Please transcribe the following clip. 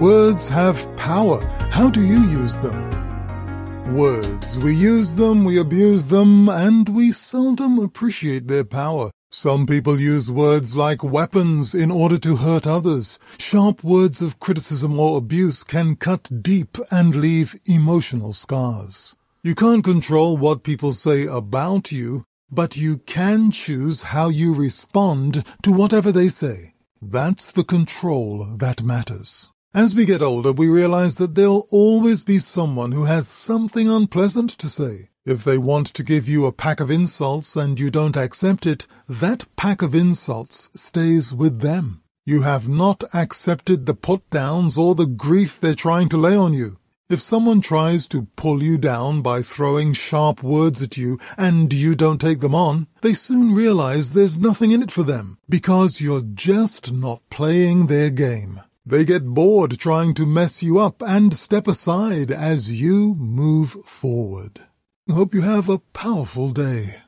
Words have power. How do you use them? Words. We use them, we abuse them, and we seldom appreciate their power. Some people use words like weapons in order to hurt others. Sharp words of criticism or abuse can cut deep and leave emotional scars. You can't control what people say about you, but you can choose how you respond to whatever they say. That's the control that matters. As we get older, we realize that there'll always be someone who has something unpleasant to say. If they want to give you a pack of insults and you don't accept it, that pack of insults stays with them. You have not accepted the put downs or the grief they're trying to lay on you. If someone tries to pull you down by throwing sharp words at you and you don't take them on, they soon realize there's nothing in it for them because you're just not playing their game. They get bored trying to mess you up and step aside as you move forward. Hope you have a powerful day.